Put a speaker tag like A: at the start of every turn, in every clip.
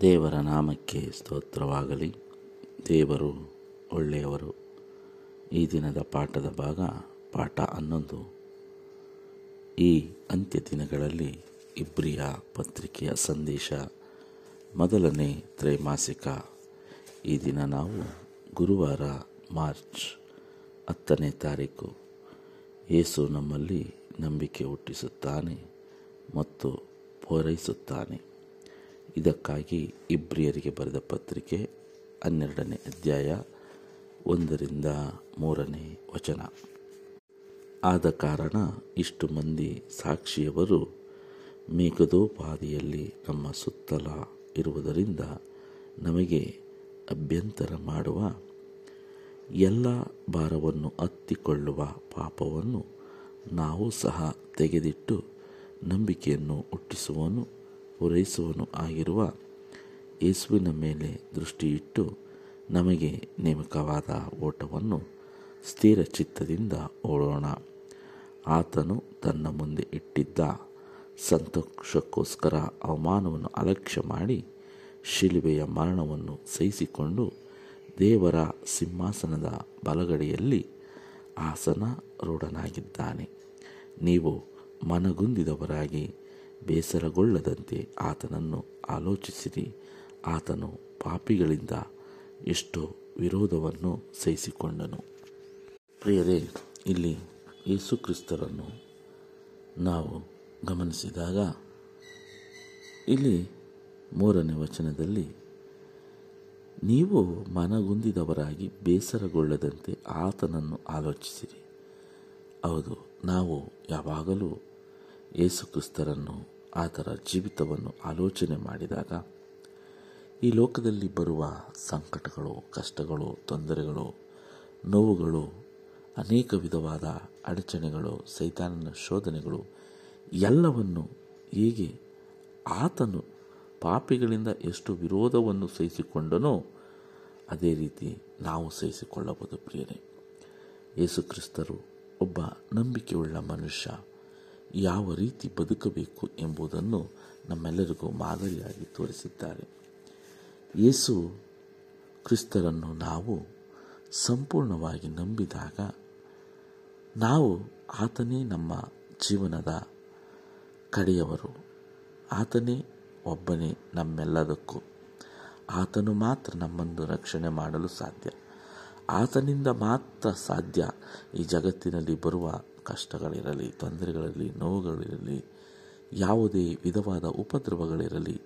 A: ದೇವರ ನಾಮಕ್ಕೆ ಸ್ತೋತ್ರವಾಗಲಿ. ದೇವರು ಒಳ್ಳೆಯವರು. ಈ ದಿನದ ಪಾಠದ ಭಾಗ ಪಾಠ ಹನ್ನೊಂದು. ಈ ಅಂತ್ಯ ದಿನಗಳಲ್ಲಿ ಇಬ್ರಿಯ ಪತ್ರಿಕೆಯ ಸಂದೇಶ ಮೊದಲನೇ ತ್ರೈಮಾಸಿಕ. ಈ ದಿನ ನಾವು ಗುರುವಾರ ಮಾರ್ಚ್ ಹತ್ತನೇ ತಾರೀಕು. ಯೇಸು ನಮ್ಮಲ್ಲಿ ನಂಬಿಕೆ ಹುಟ್ಟಿಸುತ್ತಾನೆ ಮತ್ತು ಪೂರೈಸುತ್ತಾನೆ. ಇದಕ್ಕಾಗಿ ಇಬ್ರಿಯರಿಗೆ ಬರೆದ ಪತ್ರಿಕೆ ಹನ್ನೆರಡನೇ ಅಧ್ಯಾಯ ಒಂದರಿಂದ ಮೂರನೇ ವಚನ. ಆದ ಕಾರಣ ಇಷ್ಟು ಮಂದಿ ಸಾಕ್ಷಿಯವರು ಮೇಘದೋಪಾದಿಯಲ್ಲಿ ನಮ್ಮ ಸುತ್ತಲ ಇರುವುದರಿಂದ ನಮಗೆ ಅಭ್ಯಂತರ ಮಾಡುವ ಎಲ್ಲ ಭಾರವನ್ನು ಹತ್ತಿಕೊಳ್ಳುವ ಪಾಪವನ್ನು ನಾವು ಸಹ ತೆಗೆದಿಟ್ಟು ನಂಬಿಕೆಯನ್ನು ಹುಟ್ಟಿಸುವನು. ಪೂರೈಸುವನು ಆಗಿರುವ ಯೇಸುವಿನ ಮೇಲೆ ದೃಷ್ಟಿಯಿಟ್ಟು ನಮಗೆ ನೇಮಕವಾದ ಓಟವನ್ನು ಸ್ಥಿರ ಚಿತ್ತದಿಂದ ಓಡೋಣ. ಆತನು ತನ್ನ ಮುಂದೆ ಇಟ್ಟಿದ್ದ ಸಂತೋಷಕ್ಕೋಸ್ಕರ ಅವಮಾನವನ್ನು ಅಲಕ್ಷ್ಯ ಮಾಡಿ ಶಿಲುಬೆಯ ಮರಣವನ್ನು ಸಹಿಸಿಕೊಂಡು ದೇವರ ಸಿಂಹಾಸನದ ಬಲಗಡೆಯಲ್ಲಿ ಆಸನ ರೂಢನಾಗಿದ್ದಾನೆ ನೀವು ಮನಗುಂದಿದವರಾಗಿ ಬೇಸರಗೊಳ್ಳದಂತೆ ಆತನನ್ನು ಆಲೋಚಿಸಿರಿ. ಆತನು ಪಾಪಿಗಳಿಂದ ಎಷ್ಟೋ ವಿರೋಧವನ್ನು ಸಹಿಸಿಕೊಂಡನು. ಪ್ರಿಯರೇ, ಇಲ್ಲಿ ಯೇಸುಕ್ರಿಸ್ತರನ್ನು ನಾವು ಗಮನಿಸಿದಾಗ, ಇಲ್ಲಿ ಮೂರನೇ ವಚನದಲ್ಲಿ, ನೀವು ಮನಗುಂದಿದವರಾಗಿ ಬೇಸರಗೊಳ್ಳದಂತೆ ಆತನನ್ನು ಆಲೋಚಿಸಿರಿ. ಹೌದು, ನಾವು ಯಾವಾಗಲೂ ಯೇಸು ಆತರ ಜೀವಿತವನ್ನು ಆಲೋಚನೆ ಮಾಡಿದಾಗ ಈ ಲೋಕದಲ್ಲಿ ಬರುವ ಸಂಕಟಗಳು, ಕಷ್ಟಗಳು, ತೊಂದರೆಗಳು, ನೋವುಗಳು, ಅನೇಕ ವಿಧವಾದ ಅಡಚಣೆಗಳು, ಸೈತಾನನ ಶೋಧನೆಗಳು, ಎಲ್ಲವನ್ನು ಹೇಗೆ ಆತನು ಪಾಪಿಗಳಿಂದ ಎಷ್ಟು ವಿರೋಧವನ್ನು ಸಹಿಸಿಕೊಂಡನೋ ಅದೇ ರೀತಿ ನಾವು ಸಹಿಸಿಕೊಳ್ಳಬಹುದು ಪ್ರಿಯರೇ. ಯೇಸುಕ್ರಿಸ್ತರು ಒಬ್ಬ ನಂಬಿಕೆಯುಳ್ಳ ಮನುಷ್ಯ. ಯಾವ ರೀತಿ ಬದುಕಬೇಕು ಎಂಬುದನ್ನು ನಮ್ಮೆಲ್ಲರಿಗೂ ಮಾದರಿಯಾಗಿ ತೋರಿಸಿದ್ದಾರೆ. ಯೇಸು ಕ್ರಿಸ್ತರನ್ನು ನಾವು ಸಂಪೂರ್ಣವಾಗಿ ನಂಬಿದಾಗ ನಾವು ಆತನೇ ನಮ್ಮ ಜೀವನದ ಕಡೆಯವರು. ಆತನೇ ಒಬ್ಬನೇ ನಮ್ಮೆಲ್ಲದಕ್ಕೂ. ಆತನು ಮಾತ್ರ ನಮ್ಮನ್ನು ರಕ್ಷಣೆ ಮಾಡಲು ಸಾಧ್ಯ. ಆತನಿಂದ ಮಾತ್ರ ಸಾಧ್ಯ ಈ ಜಗತ್ತಿನಲ್ಲಿ ಬರುವ ಕಷ್ಟಗಳಿರಲಿ, ತೊಂದರೆಗಳಿರಲಿ, ನೋವುಗಳಿರಲಿ, ಯಾವುದೇ ವಿಧವಾದ ಉಪದ್ರವಗಳಿರಲಿ,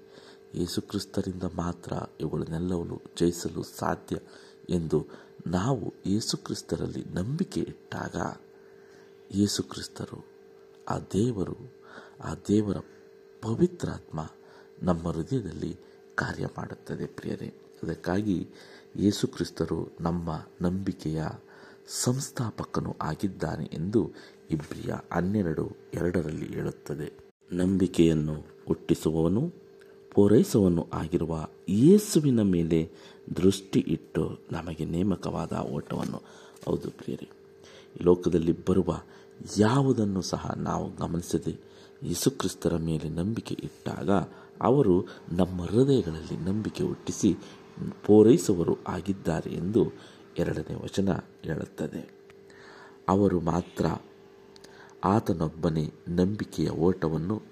A: ಯೇಸುಕ್ರಿಸ್ತರಿಂದ ಮಾತ್ರ ಇವುಗಳನ್ನೆಲ್ಲವನ್ನು ಜಯಿಸಲು ಸಾಧ್ಯ ಎಂದು ನಾವು ಯೇಸುಕ್ರಿಸ್ತರಲ್ಲಿ ನಂಬಿಕೆ ಇಟ್ಟಾಗ ಯೇಸುಕ್ರಿಸ್ತರು, ಆ ದೇವರು, ಆ ದೇವರ ಪವಿತ್ರಾತ್ಮ ನಮ್ಮ ಹೃದಯದಲ್ಲಿ ಕಾರ್ಯ ಮಾಡುತ್ತದೆ ಪ್ರಿಯರೇ. ಅದಕ್ಕಾಗಿ ಯೇಸುಕ್ರಿಸ್ತರು ನಮ್ಮ ನಂಬಿಕೆಯ ಸಂಸ್ಥಾಪಕನು ಆಗಿದ್ದಾನೆ ಎಂದು ಇಬ್ರಿಯ ಹನ್ನೆರಡು ಎರಡರಲ್ಲಿ ಹೇಳುತ್ತದೆ. ನಂಬಿಕೆಯನ್ನು ಹುಟ್ಟಿಸುವವನು ಪೂರೈಸುವನು ಆಗಿರುವ ಯೇಸುವಿನ ಮೇಲೆ ದೃಷ್ಟಿ ಇಟ್ಟು ನಮಗೆ ನೇಮಕವಾದ ಓಟವನ್ನು. ಹೌದು ಪ್ರಿಯರಿ ಲೋಕದಲ್ಲಿ ಬರುವ ಯಾವುದನ್ನು ಸಹ ನಾವು ಗಮನಿಸದೆ ಯೇಸುಕ್ರಿಸ್ತರ ಮೇಲೆ ನಂಬಿಕೆ ಇಟ್ಟಾಗ ಅವರು ನಮ್ಮ ಹೃದಯಗಳಲ್ಲಿ ನಂಬಿಕೆ ಹುಟ್ಟಿಸಿ ಪೂರೈಸುವರು ಆಗಿದ್ದಾರೆ ಎಂದು ಎರಡನೇ ವಚನ ಹೇಳುತ್ತದೆ. ಅವರು ಮಾತ್ರ ಆತನೊಬ್ಬನೇ ನಂಬಿಕೆಯ ಓಟವನ್ನು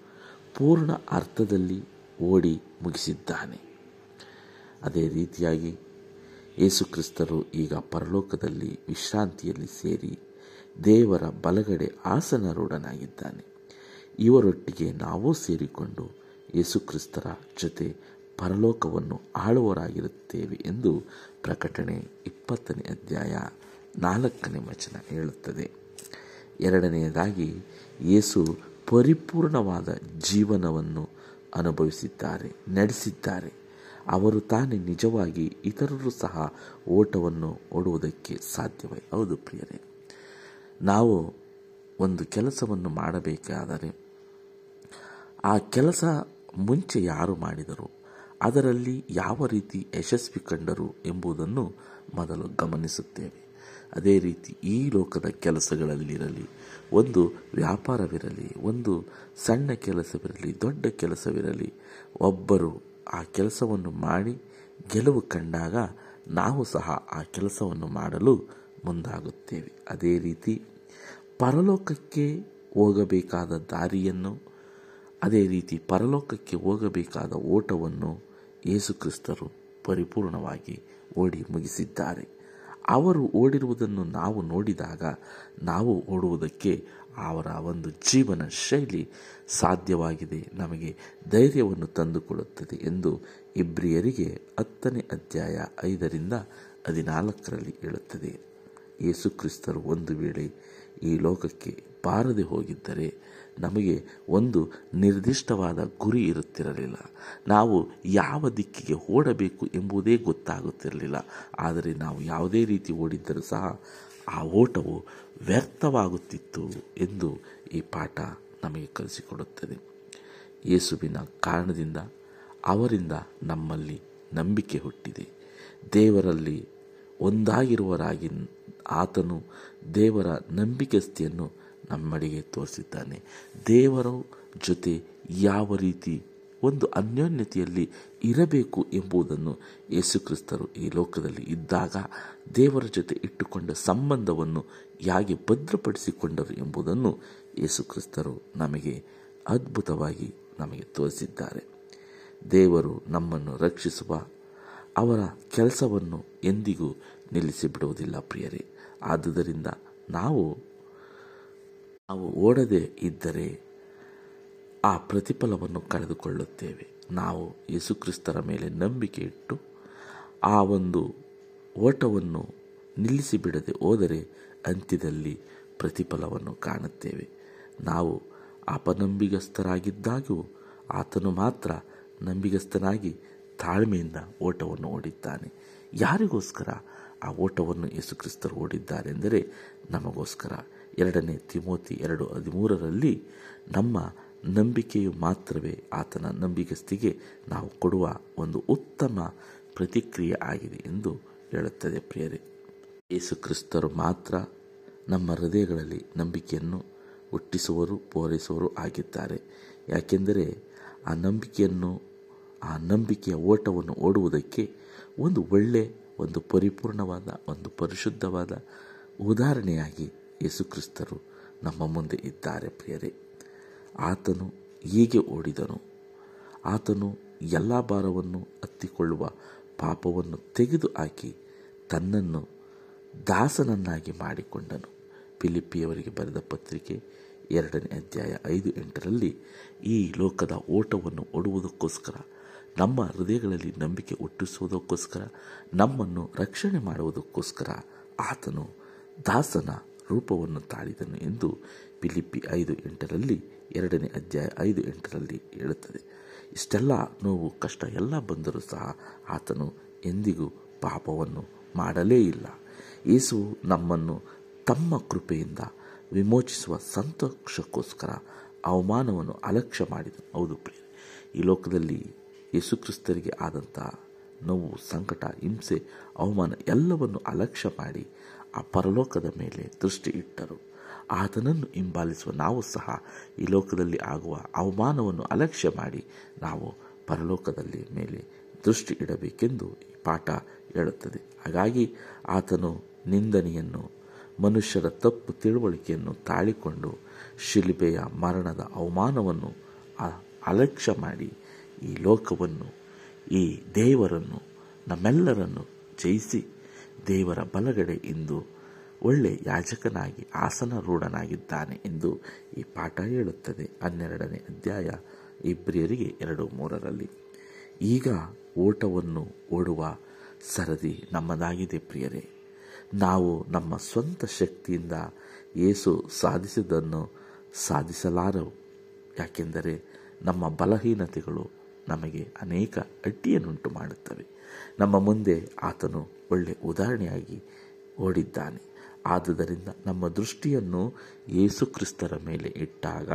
A: ಪೂರ್ಣ ಅರ್ಥದಲ್ಲಿ ಓಡಿ ಮುಗಿಸಿದ್ದಾನೆ. ಅದೇ ರೀತಿಯಾಗಿ ಯೇಸುಕ್ರಿಸ್ತರು ಈಗ ಪರಲೋಕದಲ್ಲಿ ವಿಶ್ರಾಂತಿಯಲ್ಲಿ ಸೇರಿ ದೇವರ ಬಲಗಡೆ ಆಸನರೂಢನಾಗಿದ್ದಾನೆ. ಇವರೊಟ್ಟಿಗೆ ನಾವೂ ಸೇರಿಕೊಂಡು ಯೇಸುಕ್ರಿಸ್ತರ ಜೊತೆ ಪರಲೋಕವನ್ನು ಆಳುವರಾಗಿರುತ್ತೇವೆ ಎಂದು ಪ್ರಕಟಣೆ ಇಪ್ಪತ್ತನೇ ಅಧ್ಯಾಯ ನಾಲ್ಕನೇ ವಚನ ಹೇಳುತ್ತದೆ. ಎರಡನೆಯದಾಗಿ, ಯೇಸು ಪರಿಪೂರ್ಣವಾದ ಜೀವನವನ್ನು ಅನುಭವಿಸಿದ್ದಾರೆ, ನಡೆಸಿದ್ದಾರೆ. ಅವರು ತಾನೇ ನಿಜವಾಗಿ ಇತರರು ಸಹ ಓಟವನ್ನು ಓಡುವುದಕ್ಕೆ ಸಾಧ್ಯವೇ? ಹೌದು ಪ್ರಿಯರೇ. ನಾವು ಒಂದು ಕೆಲಸವನ್ನು ಮಾಡಬೇಕಾದರೆ, ಆ ಕೆಲಸ ಮುಂಚೆ ಯಾರು ಮಾಡಿದರು? ಅದರಲ್ಲಿ ಯಾವ ರೀತಿ ಯಶಸ್ವಿ ಕಂಡರು ಎಂಬುದನ್ನು ಮೊದಲು ಗಮನಿಸುತ್ತೇವೆ. ಅದೇ ರೀತಿ ಈ ಲೋಕದ ಕೆಲಸಗಳಲ್ಲಿರಲಿ, ಒಂದು ವ್ಯಾಪಾರವಿರಲಿ, ಒಂದು ಸಣ್ಣ ಕೆಲಸವಿರಲಿ, ದೊಡ್ಡ ಕೆಲಸವಿರಲಿ, ಒಬ್ಬರು ಆ ಕೆಲಸವನ್ನು ಮಾಡಿ ಗೆಲುವು ಕಂಡಾಗ ನಾವು ಸಹ ಆ ಕೆಲಸವನ್ನು ಮಾಡಲು ಮುಂದಾಗುತ್ತೇವೆ. ಅದೇ ರೀತಿ ಪರಲೋಕಕ್ಕೆ ಹೋಗಬೇಕಾದ ದಾರಿಯನ್ನು ಅದೇ ರೀತಿ ಪರಲೋಕಕ್ಕೆ ಹೋಗಬೇಕಾದ ಓಟವನ್ನು ಯೇಸುಕ್ರಿಸ್ತರು ಪರಿಪೂರ್ಣವಾಗಿ ಓಡಿ ಮುಗಿಸಿದ್ದಾರೆ. ಅವರು ಓಡಿರುವುದನ್ನು ನಾವು ನೋಡಿದಾಗ ನಾವು ಓಡುವುದಕ್ಕೆ ಅವರ ಒಂದು ಜೀವನ ಶೈಲಿ ಸಾಧ್ಯವಾಗಿದೆ, ನಮಗೆ ಧೈರ್ಯವನ್ನು ತಂದುಕೊಡುತ್ತದೆ ಎಂದು ಇಬ್ರಿಯರಿಗೆ ಹತ್ತನೇ ಅಧ್ಯಾಯ ಐದರಿಂದ ಹದಿನಾಲ್ಕರಲ್ಲಿ ಹೇಳುತ್ತದೆ. ಯೇಸುಕ್ರಿಸ್ತರು ಒಂದು ವೇಳೆ ಈ ಲೋಕಕ್ಕೆ ಬಾರದೆ ಹೋಗಿದ್ದರೆ ನಮಗೆ ಒಂದು ನಿರ್ದಿಷ್ಟವಾದ ಗುರಿ ಇರುತ್ತಿರಲಿಲ್ಲ. ನಾವು ಯಾವ ದಿಕ್ಕಿಗೆ ಓಡಬೇಕು ಎಂಬುದೇ ಗೊತ್ತಾಗುತ್ತಿರಲಿಲ್ಲ. ಆದರೆ ನಾವು ಯಾವುದೇ ರೀತಿ ಓಡಿದ್ದರೂ ಸಹ ಆ ಓಟವು ವ್ಯರ್ಥವಾಗುತ್ತಿತ್ತು ಎಂದು ಈ ಪಾಠ ನಮಗೆ ಕಲಿಸಿಕೊಡುತ್ತದೆ. ಯೇಸುವಿನ ಕಾರಣದಿಂದ ಅವರಿಂದ ನಮ್ಮಲ್ಲಿ ನಂಬಿಕೆ ಹುಟ್ಟಿದೆ. ದೇವರಲ್ಲಿ ಒಂದಾಗಿರುವರಾಗಿ ಆತನು ದೇವರ ನಂಬಿಕಸ್ಥೆಯನ್ನು ನಮ್ಮಡಿಗೆ ತೋರಿಸಿದ್ದಾನೆ. ದೇವರ ಜೊತೆ ಯಾವ ರೀತಿ ಒಂದು ಅನ್ಯೋನ್ಯತೆಯಲ್ಲಿ ಇರಬೇಕು ಎಂಬುದನ್ನು ಯೇಸುಕ್ರಿಸ್ತರು ಈ ಲೋಕದಲ್ಲಿ ಇದ್ದಾಗ ದೇವರ ಜೊತೆ ಇಟ್ಟುಕೊಂಡ ಸಂಬಂಧವನ್ನು ಹೇಗೆ ಭದ್ರಪಡಿಸಿಕೊಂಡರು ಎಂಬುದನ್ನು ಯೇಸುಕ್ರಿಸ್ತರು ನಮಗೆ ಅದ್ಭುತವಾಗಿ ನಮಗೆ ತೋರಿಸಿದ್ದಾರೆ. ದೇವರು ನಮ್ಮನ್ನು ರಕ್ಷಿಸುವ ಅವರ ಕೆಲಸವನ್ನು ಎಂದಿಗೂ ನಿಲ್ಲಿಸಿಬಿಡುವುದಿಲ್ಲ ಪ್ರಿಯರೇ. ಆದುದರಿಂದ ನಾವು ನಾವು ಓಡದೆ ಇದ್ದರೆ ಆ ಪ್ರತಿಫಲವನ್ನು ಕಳೆದುಕೊಳ್ಳುತ್ತೇವೆ. ನಾವು ಯೇಸುಕ್ರಿಸ್ತರ ಮೇಲೆ ನಂಬಿಕೆ ಇಟ್ಟು ಆ ಒಂದು ಓಟವನ್ನು ನಿಲ್ಲಿಸಿ ಬಿಡದೆ ಹೋದರೆ ಅಂತ್ಯದಲ್ಲಿ ಪ್ರತಿಫಲವನ್ನು ಕಾಣುತ್ತೇವೆ. ನಾವು ಅಪನಂಬಿಗಸ್ಥರಾಗಿದ್ದಾಗೂ ಆತನು ಮಾತ್ರ ನಂಬಿಗಸ್ಥನಾಗಿ ತಾಳ್ಮೆಯಿಂದ ಓಟವನ್ನು ಓಡಿದ್ದಾನೆ. ಯಾರಿಗೋಸ್ಕರ ಆ ಓಟವನ್ನು ಯೇಸುಕ್ರಿಸ್ತರು ಓಡಿದ್ದಾರೆ ಎಂದರೆ ನಮಗೋಸ್ಕರ. ಎರಡನೇ ತಿಮೋತಿ ಎರಡು ಹದಿಮೂರರಲ್ಲಿ ನಮ್ಮ ನಂಬಿಕೆಯು ಮಾತ್ರವೇ ಆತನ ನಂಬಿಕೆಸ್ತಿಗೆ ನಾವು ಕೊಡುವ ಒಂದು ಉತ್ತಮ ಪ್ರತಿಕ್ರಿಯೆ ಆಗಿದೆ ಎಂದು ಹೇಳುತ್ತದೆ ಪ್ರಿಯರೇ. ಯೇಸುಕ್ರಿಸ್ತರು ಮಾತ್ರ ನಮ್ಮ ಹೃದಯಗಳಲ್ಲಿ ನಂಬಿಕೆಯನ್ನು ಹುಟ್ಟಿಸುವರು, ಪೂರೈಸುವರು ಆಗಿದ್ದಾರೆ. ಯಾಕೆಂದರೆ ಆ ನಂಬಿಕೆಯನ್ನು, ಆ ನಂಬಿಕೆಯ ಓಟವನ್ನು ಓಡುವುದಕ್ಕೆ ಒಂದು ಒಳ್ಳೆ, ಒಂದು ಪರಿಪೂರ್ಣವಾದ, ಒಂದು ಪರಿಶುದ್ಧವಾದ ಉದಾಹರಣೆಯಾಗಿ ಯೇಸುಕ್ರಿಸ್ತರು ನಮ್ಮ ಮುಂದೆ ಇದ್ದಾರೆ ಪ್ರಿಯರೇ. ಆತನು ಹೀಗೆ ಓಡಿದನು. ಆತನು ಎಲ್ಲ ಭಾರವನ್ನು ಹತ್ತಿಕೊಳ್ಳುವ ಪಾಪವನ್ನು ತೆಗೆದು ಹಾಕಿ ತನ್ನನ್ನು ದಾಸನನ್ನಾಗಿ ಮಾಡಿಕೊಂಡನು. ಫಿಲಿಪಿಯವರಿಗೆ ಬರೆದ ಪತ್ರಿಕೆ ಎರಡನೇ ಅಧ್ಯಾಯ ಐದು ಎಂಟರಲ್ಲಿ ಈ ಲೋಕದ ಓಟವನ್ನು ಓಡುವುದಕ್ಕೋಸ್ಕರ ನಮ್ಮ ಹೃದಯಗಳಲ್ಲಿ ನಂಬಿಕೆ ಹುಟ್ಟಿಸುವುದಕ್ಕೋಸ್ಕರ, ನಮ್ಮನ್ನು ರಕ್ಷಣೆ ಮಾಡುವುದಕ್ಕೋಸ್ಕರ ಆತನು ದಾಸನ ರೂಪವನ್ನು ತಾಳಿದನು ಎಂದು ಪಿಲಿಪಿ ಐದು ಎಂಟರಲ್ಲಿ ಎರಡನೇ ಅಧ್ಯಾಯ ಐದು ಎಂಟರಲ್ಲಿ ಹೇಳುತ್ತದೆ. ಇಷ್ಟೆಲ್ಲ ನೋವು ಕಷ್ಟ ಎಲ್ಲ ಬಂದರೂ ಸಹ ಆತನು ಎಂದಿಗೂ ಪಾಪವನ್ನು ಮಾಡಲೇ ಇಲ್ಲ. ಯೇಸು ನಮ್ಮನ್ನು ತಮ್ಮ ಕೃಪೆಯಿಂದ ವಿಮೋಚಿಸುವ ಸಂತೋಷಕ್ಕೋಸ್ಕರ ಅವಮಾನವನ್ನು ಅಲಕ್ಷ್ಯ ಮಾಡಿದನು ಹೌದು ಪ್ರಿಯ ಈ ಲೋಕದಲ್ಲಿ ಯೇಸುಕ್ರಿಸ್ತರಿಗೆ ಆದಂಥ ನೋವು, ಸಂಕಟ, ಹಿಂಸೆ, ಅವಮಾನ ಎಲ್ಲವನ್ನು ಅಲಕ್ಷ್ಯ ಮಾಡಿ ಆ ಪರಲೋಕದ ಮೇಲೆ ದೃಷ್ಟಿ ಇಟ್ಟರು ಆತನನ್ನು ಹಿಂಬಾಲಿಸುವ ನಾವು ಸಹ ಈ ಲೋಕದಲ್ಲಿ ಆಗುವ ಅವಮಾನವನ್ನು ಅಲಕ್ಷ್ಯ ಮಾಡಿ ನಾವು ಪರಲೋಕದಲ್ಲಿ ಮೇಲೆ ದೃಷ್ಟಿ ಇಡಬೇಕೆಂದು ಈ ಪಾಠ ಹೇಳುತ್ತದೆ. ಹಾಗಾಗಿ ಆತನು ನಿಂದನೆಯನ್ನು, ಮನುಷ್ಯರ ತಪ್ಪು ತಿಳುವಳಿಕೆಯನ್ನು ತಾಳಿಕೊಂಡು ಶಿಲ್ಪೆಯ ಮರಣದ ಅವಮಾನವನ್ನು ಅಲಕ್ಷ್ಯ ಮಾಡಿ ಈ ಲೋಕವನ್ನು, ಈ ದೇವರನ್ನು, ನಮ್ಮೆಲ್ಲರನ್ನು ಜಯಿಸಿ ದೇವರ ಬಲಗಡೆ ಇಂದು ಒಳ್ಳೆ ಯಾಜಕನಾಗಿ, ಆಸನರೂಢನಾಗಿದ್ದಾನೆ ಎಂದು ಈ ಪಾಠ ಹೇಳುತ್ತದೆ. ಹನ್ನೆರಡನೇ ಅಧ್ಯಾಯ, ಇಬ್ರಿಯರಿಗೆ ಎರಡು ಮೂರರಲ್ಲಿ. ಈಗ ಓಟವನ್ನು ಓಡುವ ಸರದಿ ನಮ್ಮದಾಗಿದೆ ಪ್ರಿಯರೇ. ನಾವು ನಮ್ಮ ಸ್ವಂತ ಶಕ್ತಿಯಿಂದ ಏಸು ಸಾಧಿಸಿದ್ದನ್ನು ಸಾಧಿಸಲಾರವು. ಯಾಕೆಂದರೆ ನಮ್ಮ ಬಲಹೀನತೆಗಳು ನಮಗೆ ಅನೇಕ ಅಡ್ಡಿಯನ್ನುಂಟು ಮಾಡುತ್ತವೆ ನಮ್ಮ ಮುಂದೆ ಆತನು ಒಳ್ಳೆ ಉದಾಹರಣೆಯಾಗಿ ಓಡಿದ್ದಾನೆ. ಆದುದರಿಂದ ನಮ್ಮ ದೃಷ್ಟಿಯನ್ನು ಯೇಸುಕ್ರಿಸ್ತರ ಮೇಲೆ ಇಟ್ಟಾಗ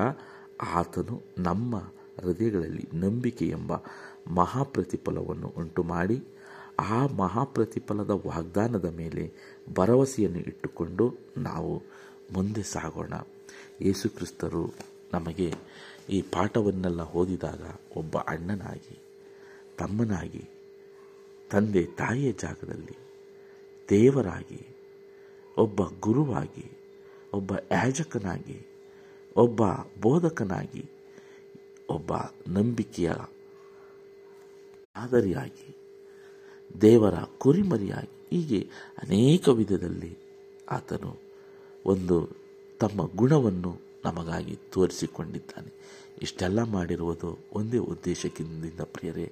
A: ಆತನು ನಮ್ಮ ಹೃದಯಗಳಲ್ಲಿ ನಂಬಿಕೆ ಎಂಬ ಮಹಾಪ್ರತಿಫಲವನ್ನು ಉಂಟು ಮಾಡಿ ಆ ಮಹಾಪ್ರತಿಫಲದ ವಾಗ್ದಾನದ ಮೇಲೆ ಭರವಸೆಯನ್ನು ಇಟ್ಟುಕೊಂಡು ನಾವು ಮುಂದೆ ಸಾಗೋಣ. ಯೇಸುಕ್ರಿಸ್ತರು ನಮಗೆ ಈ ಪಾಠವನ್ನೆಲ್ಲ ಓದಿದಾಗ ಒಬ್ಬ ಅಣ್ಣನಾಗಿ, ತಮ್ಮನಾಗಿ ತಂದೆ ತಾಯಿಯ ಜಾಗದಲ್ಲಿ ದೇವರಾಗಿ, ಒಬ್ಬ ಗುರುವಾಗಿ, ಒಬ್ಬ ಯಾಜಕನಾಗಿ, ಒಬ್ಬ ಬೋಧಕನಾಗಿ, ಒಬ್ಬ ನಂಬಿಕೆಯ ಮಾದರಿಯಾಗಿ, ದೇವರ ಕುರಿಮರಿಯಾಗಿ, ಹೀಗೆ ಅನೇಕ ವಿಧದಲ್ಲಿ ಆತನು ಒಂದು ತಮ್ಮ ಗುಣವನ್ನು ನಮಗಾಗಿ ತೋರಿಸಿಕೊಂಡಿದ್ದಾನೆ. ಇಷ್ಟೆಲ್ಲ ಮಾಡಿರುವುದು ಒಂದೇ ಉದ್ದೇಶಕ್ಕಿಂದ ಪ್ರಿಯರೇ,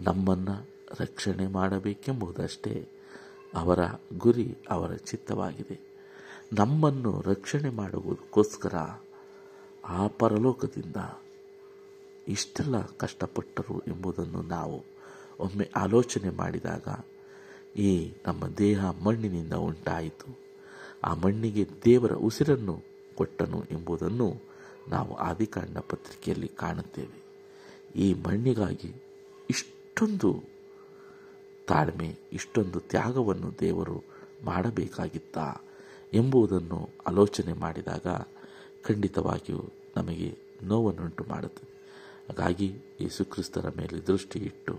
A: ನಮ್ಮನ್ನು ರಕ್ಷಣೆ ಮಾಡಬೇಕೆಂಬುದಷ್ಟೇ ಅವರ ಗುರಿ ಅವರ ಚಿತ್ತವಾಗಿದೆ. ನಮ್ಮನ್ನು ರಕ್ಷಣೆ ಮಾಡುವುದಕ್ಕೋಸ್ಕರ ಆ ಪರಲೋಕದಿಂದ ಇಷ್ಟೆಲ್ಲ ಕಷ್ಟಪಟ್ಟರು ಎಂಬುದನ್ನು ನಾವು ಒಮ್ಮೆ ಆಲೋಚನೆ ಮಾಡಿದಾಗ ಈ ನಮ್ಮ ದೇಹ ಮಣ್ಣಿನಿಂದ ಉಂಟಾಯಿತು. ಆ ಮಣ್ಣಿಗೆ ದೇವರ ಉಸಿರನ್ನು ಕೊಟ್ಟನು ಎಂಬುದನ್ನು ನಾವು ಆದಿಕಾಂಡ ಪತ್ರಿಕೆಯಲ್ಲಿ ಕಾಣುತ್ತೇವೆ. ಈ ಮಣ್ಣಿಗಾಗಿ ಇಷ್ಟೊಂದು ತಾಳ್ಮೆ ಇಷ್ಟೊಂದು ತ್ಯಾಗವನ್ನು ದೇವರು ಮಾಡಬೇಕಾಗಿತ್ತ ಎಂಬುದನ್ನು ಆಲೋಚನೆ ಮಾಡಿದಾಗ ಖಂಡಿತವಾಗಿಯೂ ನಮಗೆ ನೋವನ್ನುಂಟು ಮಾಡುತ್ತದೆ. ಹಾಗಾಗಿ ಯೇಸುಕ್ರಿಸ್ತರ ಮೇಲೆ ದೃಷ್ಟಿ ಇಟ್ಟು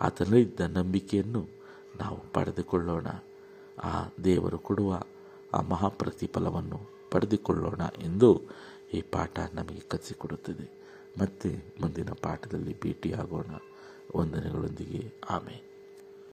A: ಆತನಲ್ಲಿದ್ದ ನಂಬಿಕೆಯನ್ನು ನಾವು ಪಡೆದುಕೊಳ್ಳೋಣ. ಆ ದೇವರು ಕೊಡುವ ಆ ಮಹಾಪ್ರತಿಫಲವನ್ನು ಪಡೆದುಕೊಳ್ಳೋಣ ಎಂದು ಈ ಪಾಠ ನಮಗೆ ಕಲಿಸಿಕೊಡುತ್ತದೆ. ಮತ್ತೆ ಮುಂದಿನ ಪಾಠದಲ್ಲಿ ಭೇಟಿಯಾಗೋಣ. ವಂದನೆಗಳೊಂದಿಗೆ. ಆಮೇಲೆ